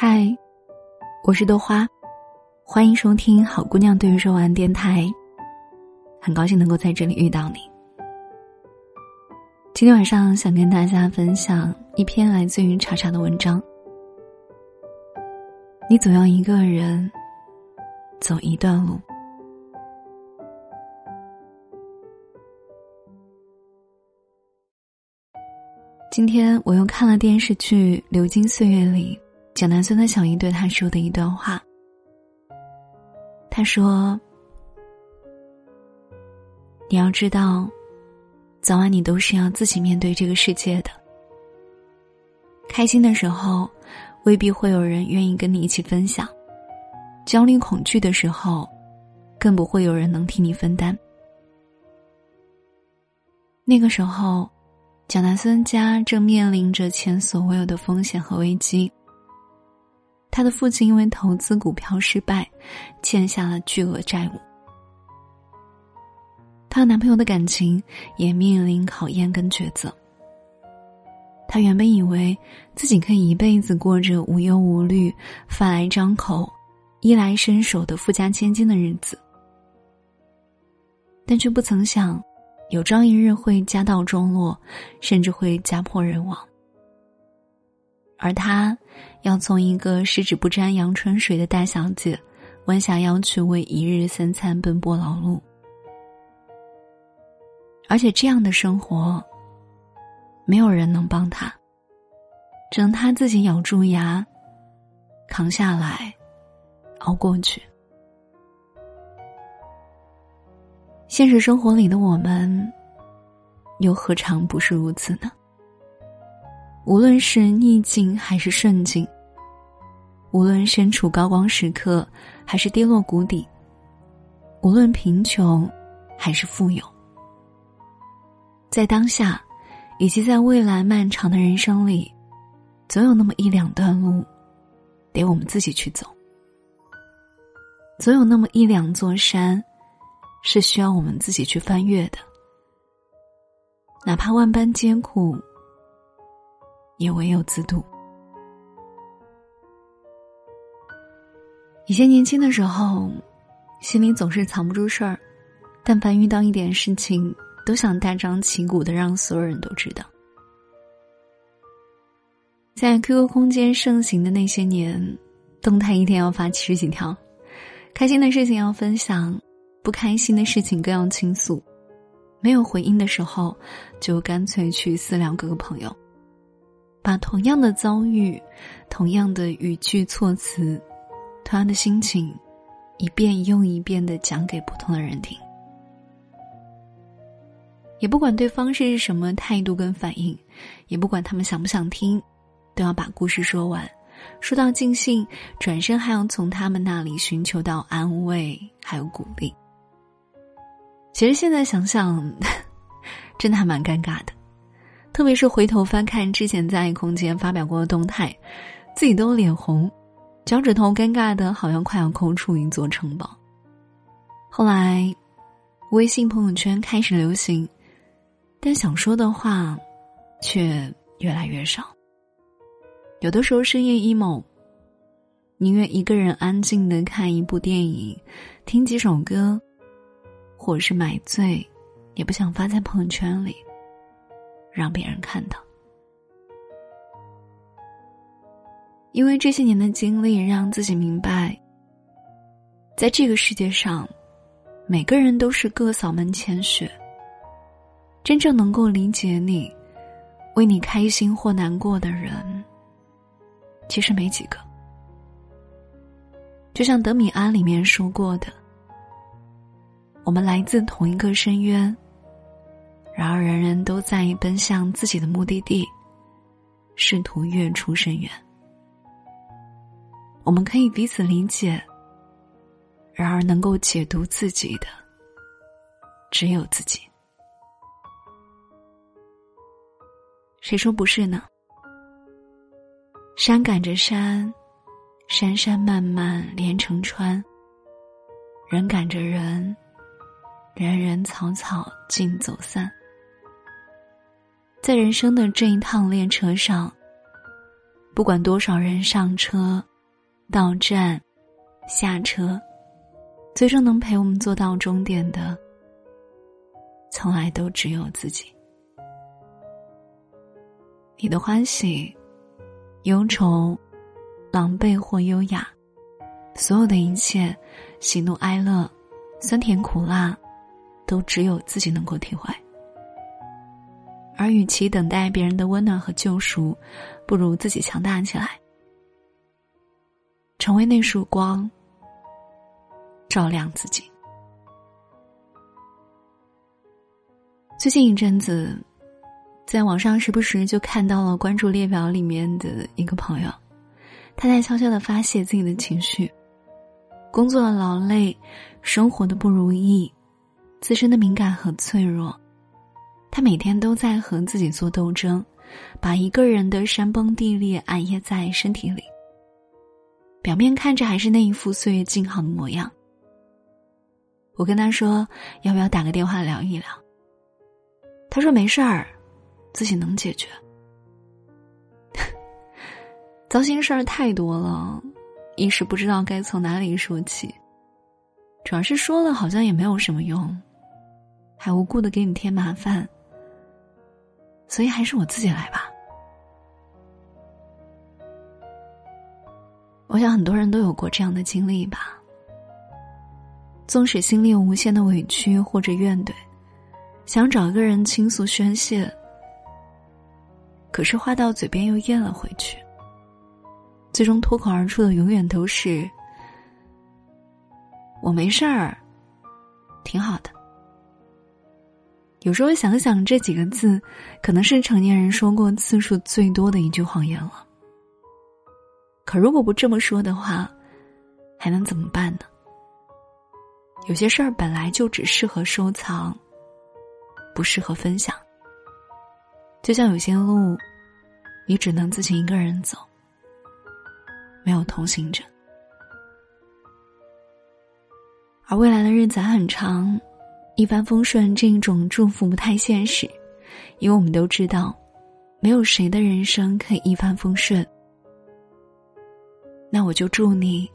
嗨，我是豆花，欢迎收听好姑娘对于说晚电台。很高兴能够在这里遇到你。今天晚上想跟大家分享一篇来自于查查的文章。你总要一个人走一段路。今天我又看了电视剧《流金岁月》里蒋南孙的小姨对他说的一段话。他说：“你要知道，早晚你都是要自己面对这个世界的。开心的时候，未必会有人愿意跟你一起分享；焦虑、恐惧的时候，更不会有人能替你分担。那个时候。”蒋南孙家正面临着前所未有的风险和危机。他的父亲因为投资股票失败，欠下了巨额债务。她男朋友的感情也面临考验跟抉择。她原本以为自己可以一辈子过着无忧无虑、饭来张口、衣来伸手的富家千金的日子，但却不曾想。有朝一日会家道中落，甚至会家破人亡。而他要从一个十指不沾阳春水的大小姐，弯下腰去为一日三餐奔波劳碌。而且这样的生活，没有人能帮他，只能他自己咬住牙，扛下来，熬过去。现实生活里的我们，又何尝不是如此呢？无论是逆境还是顺境，无论身处高光时刻还是跌落谷底，无论贫穷还是富有，在当下，以及在未来漫长的人生里，总有那么一两段路，得我们自己去走；总有那么一两座山。是需要我们自己去翻越的，哪怕万般艰苦，也唯有自渡。以前年轻的时候，心里总是藏不住事儿，但凡遇到一点事情，都想大张旗鼓的让所有人都知道。在 QQ 空间盛行的那些年，动态一天要发七十几条，开心的事情要分享。不开心的事情更要倾诉，没有回应的时候，就干脆去私聊各个朋友，把同样的遭遇、同样的语句措辞、同样的心情，一遍又一遍的讲给不同的人听，也不管对方是什么态度跟反应，也不管他们想不想听，都要把故事说完，说到尽兴，转身还要从他们那里寻求到安慰还有鼓励。其实现在想想，真的还蛮尴尬的，特别是回头翻看之前在空间发表过的动态，自己都脸红，脚趾头尴尬的好像快要抠出一座城堡。后来，微信朋友圈开始流行，但想说的话，却越来越少。有的时候深夜 emo，宁愿一个人安静的看一部电影，听几首歌。或是买醉，也不想发在朋友圈里，让别人看到。因为这些年的经历，让自己明白，在这个世界上，每个人都是各扫门前雪。真正能够理解你、为你开心或难过的人，其实没几个。就像德米安里面说过的。我们来自同一个深渊，然而人人都在奔向自己的目的地，试图跃出深渊。我们可以彼此理解，然而能够解读自己的，只有自己。谁说不是呢？山赶着山，山山漫漫连成川。人赶着人。人人草草尽走散，在人生的这一趟列车上，不管多少人上车，到站、下车，最终能陪我们坐到终点的，从来都只有自己。你的欢喜、忧愁、狼狈或优雅，所有的一切，喜怒哀乐、酸甜苦辣，都只有自己能够体会。而与其等待别人的温暖和救赎，不如自己强大起来，成为那束光，照亮自己。最近一阵子。在网上时不时就看到了关注列表里面的一个朋友，他在悄悄的发泄自己的情绪，工作的劳累，生活的不如意，自身的敏感和脆弱，他每天都在和自己做斗争，把一个人的山崩地裂暗掖在身体里。表面看着还是那一副岁月静好的模样。我跟他说要不要打个电话聊一聊，他说没事儿。自己能解决，糟心事儿太多了，一时不知道该从哪里说起。主要是说了好像也没有什么用，还无故的给你添麻烦，所以还是我自己来吧。我想很多人都有过这样的经历吧，纵使心里有无限的委屈或者怨怼，想找个人倾诉宣泄。可是话到嘴边又咽了回去，最终脱口而出的永远都是“我没事儿，挺好的”。有时候想想这几个字，可能是成年人说过次数最多的一句谎言了。可如果不这么说的话，还能怎么办呢？有些事儿本来就只适合收藏，不适合分享。就像有些路，你只能自己一个人走，没有同行者。而未来的日子还很长，一帆风顺这一种祝福不太现实，因为我们都知道，没有谁的人生可以一帆风顺。那我就祝你，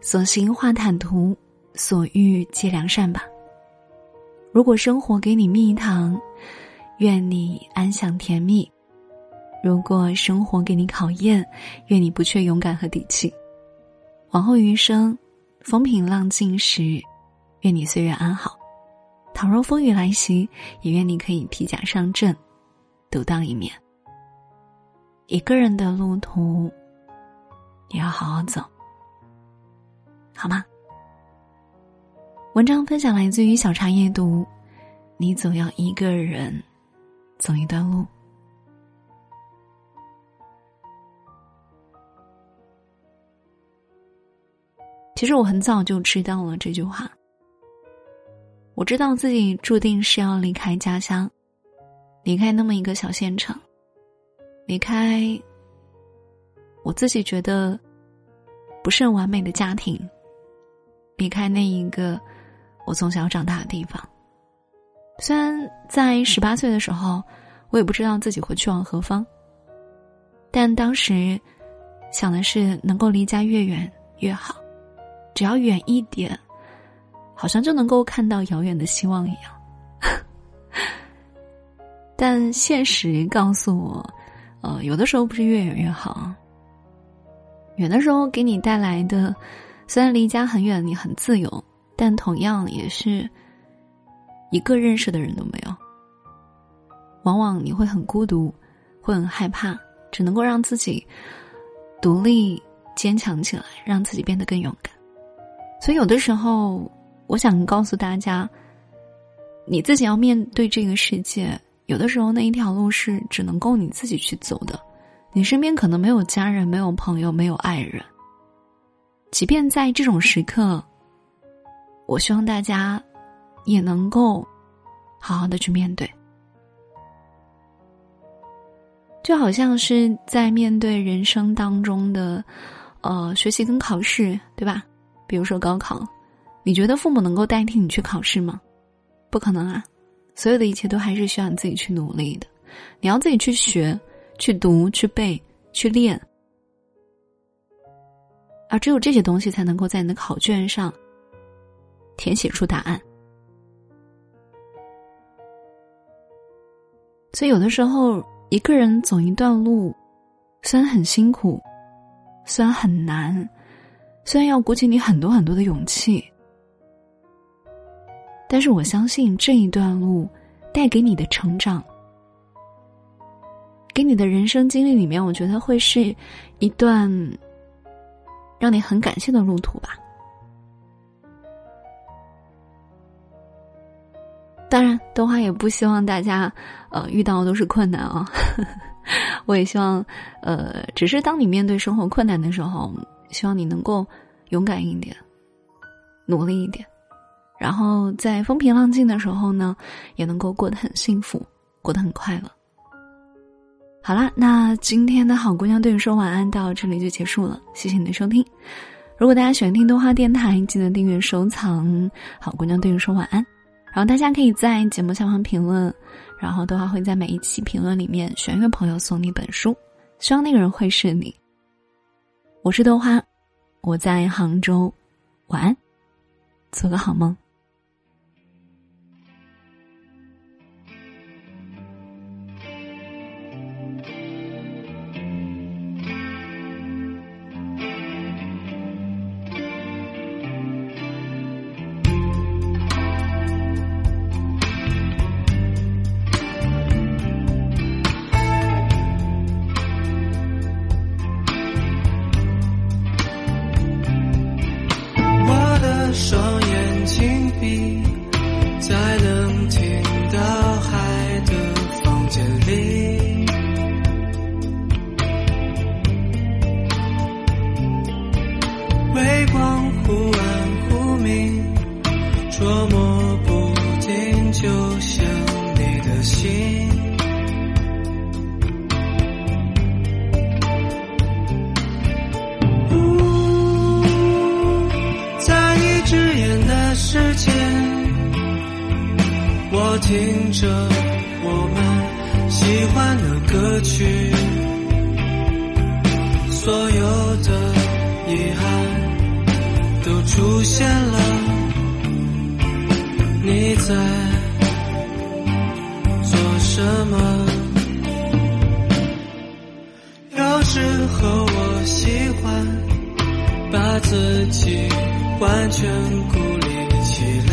所行化坦途，所遇皆良善吧。如果生活给你蜜糖。愿你安享甜蜜。如果生活给你考验，愿你不缺勇敢和底气。往后余生，风平浪静时，愿你岁月安好。倘若风雨来袭，也愿你可以披甲上阵，独当一面。一个人的路途，也要好好走，好吗？文章分享来自于小茶夜读，你总要一个人。走一段路。其实我很早就知道了这句话。我知道自己注定是要离开家乡，离开那么一个小县城，离开我自己觉得不是很完美的家庭，离开那一个我从小长大的地方。虽然在十八岁的时候，我也不知道自己会去往何方，但当时想的是能够离家越远越好，只要远一点，好像就能够看到遥远的希望一样。但现实告诉我，呃，有的时候不是越远越好。远的时候给你带来的，虽然离家很远，你很自由，但同样也是。一个认识的人都没有，往往你会很孤独，会很害怕，只能够让自己独立坚强起来，让自己变得更勇敢。所以有的时候，我想告诉大家，你自己要面对这个世界，有的时候那一条路是只能够你自己去走的。你身边可能没有家人，没有朋友，没有爱人。即便在这种时刻，我希望大家。也能够好好的去面对，就好像是在面对人生当中的呃学习跟考试，对吧？比如说高考，你觉得父母能够代替你去考试吗？不可能啊！所有的一切都还是需要你自己去努力的，你要自己去学、去读、去背、去练。而只有这些东西才能够在你的考卷上填写出答案。所以，有的时候一个人走一段路，虽然很辛苦，虽然很难，虽然要鼓起你很多很多的勇气，但是我相信这一段路带给你的成长，给你的人生经历里面，我觉得会是一段让你很感谢的路途吧。当然，豆花也不希望大家，呃，遇到的都是困难啊。我也希望，呃，只是当你面对生活困难的时候，希望你能够勇敢一点，努力一点，然后在风平浪静的时候呢，也能够过得很幸福，过得很快乐。好啦，那今天的好姑娘对你说晚安到这里就结束了，谢谢你的收听。如果大家喜欢听豆花电台，记得订阅收藏。好姑娘对你说晚安。然后大家可以在节目下方评论，然后的话会在每一期评论里面选一个朋友送你一本书，希望那个人会是你。我是豆花，我在杭州，晚安，做个好梦。微光忽暗忽明，捉摸不定，就像你的心。在你只眼的世界，我听着我们喜欢的歌曲。所有的。出现了。你在做什么？有时候我喜欢把自己完全孤立起来。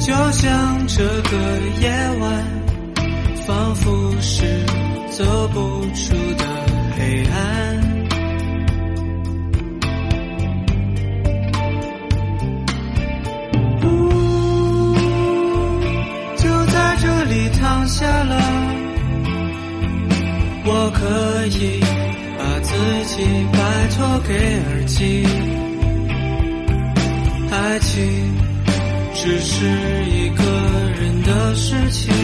就像这个夜晚，走不出的黑暗。就在这里躺下了，我可以把自己拜托给耳机，爱情。只是一个人的事情，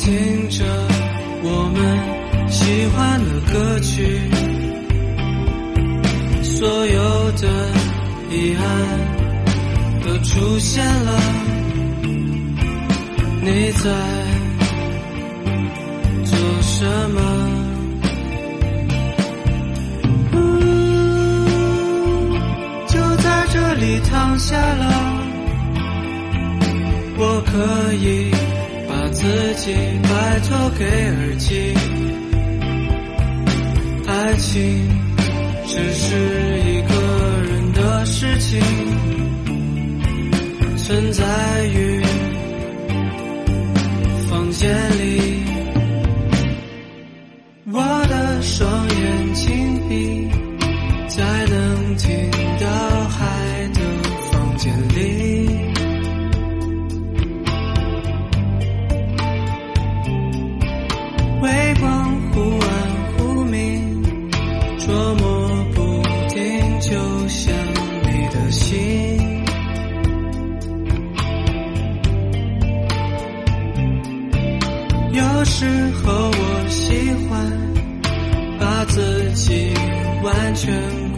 听着我们喜欢的歌曲，所有的遗憾都出现了。你在做什么？就在这里躺下了。我可以自己拜托给耳机，爱情只是一个人的事情，存在于房间里，安全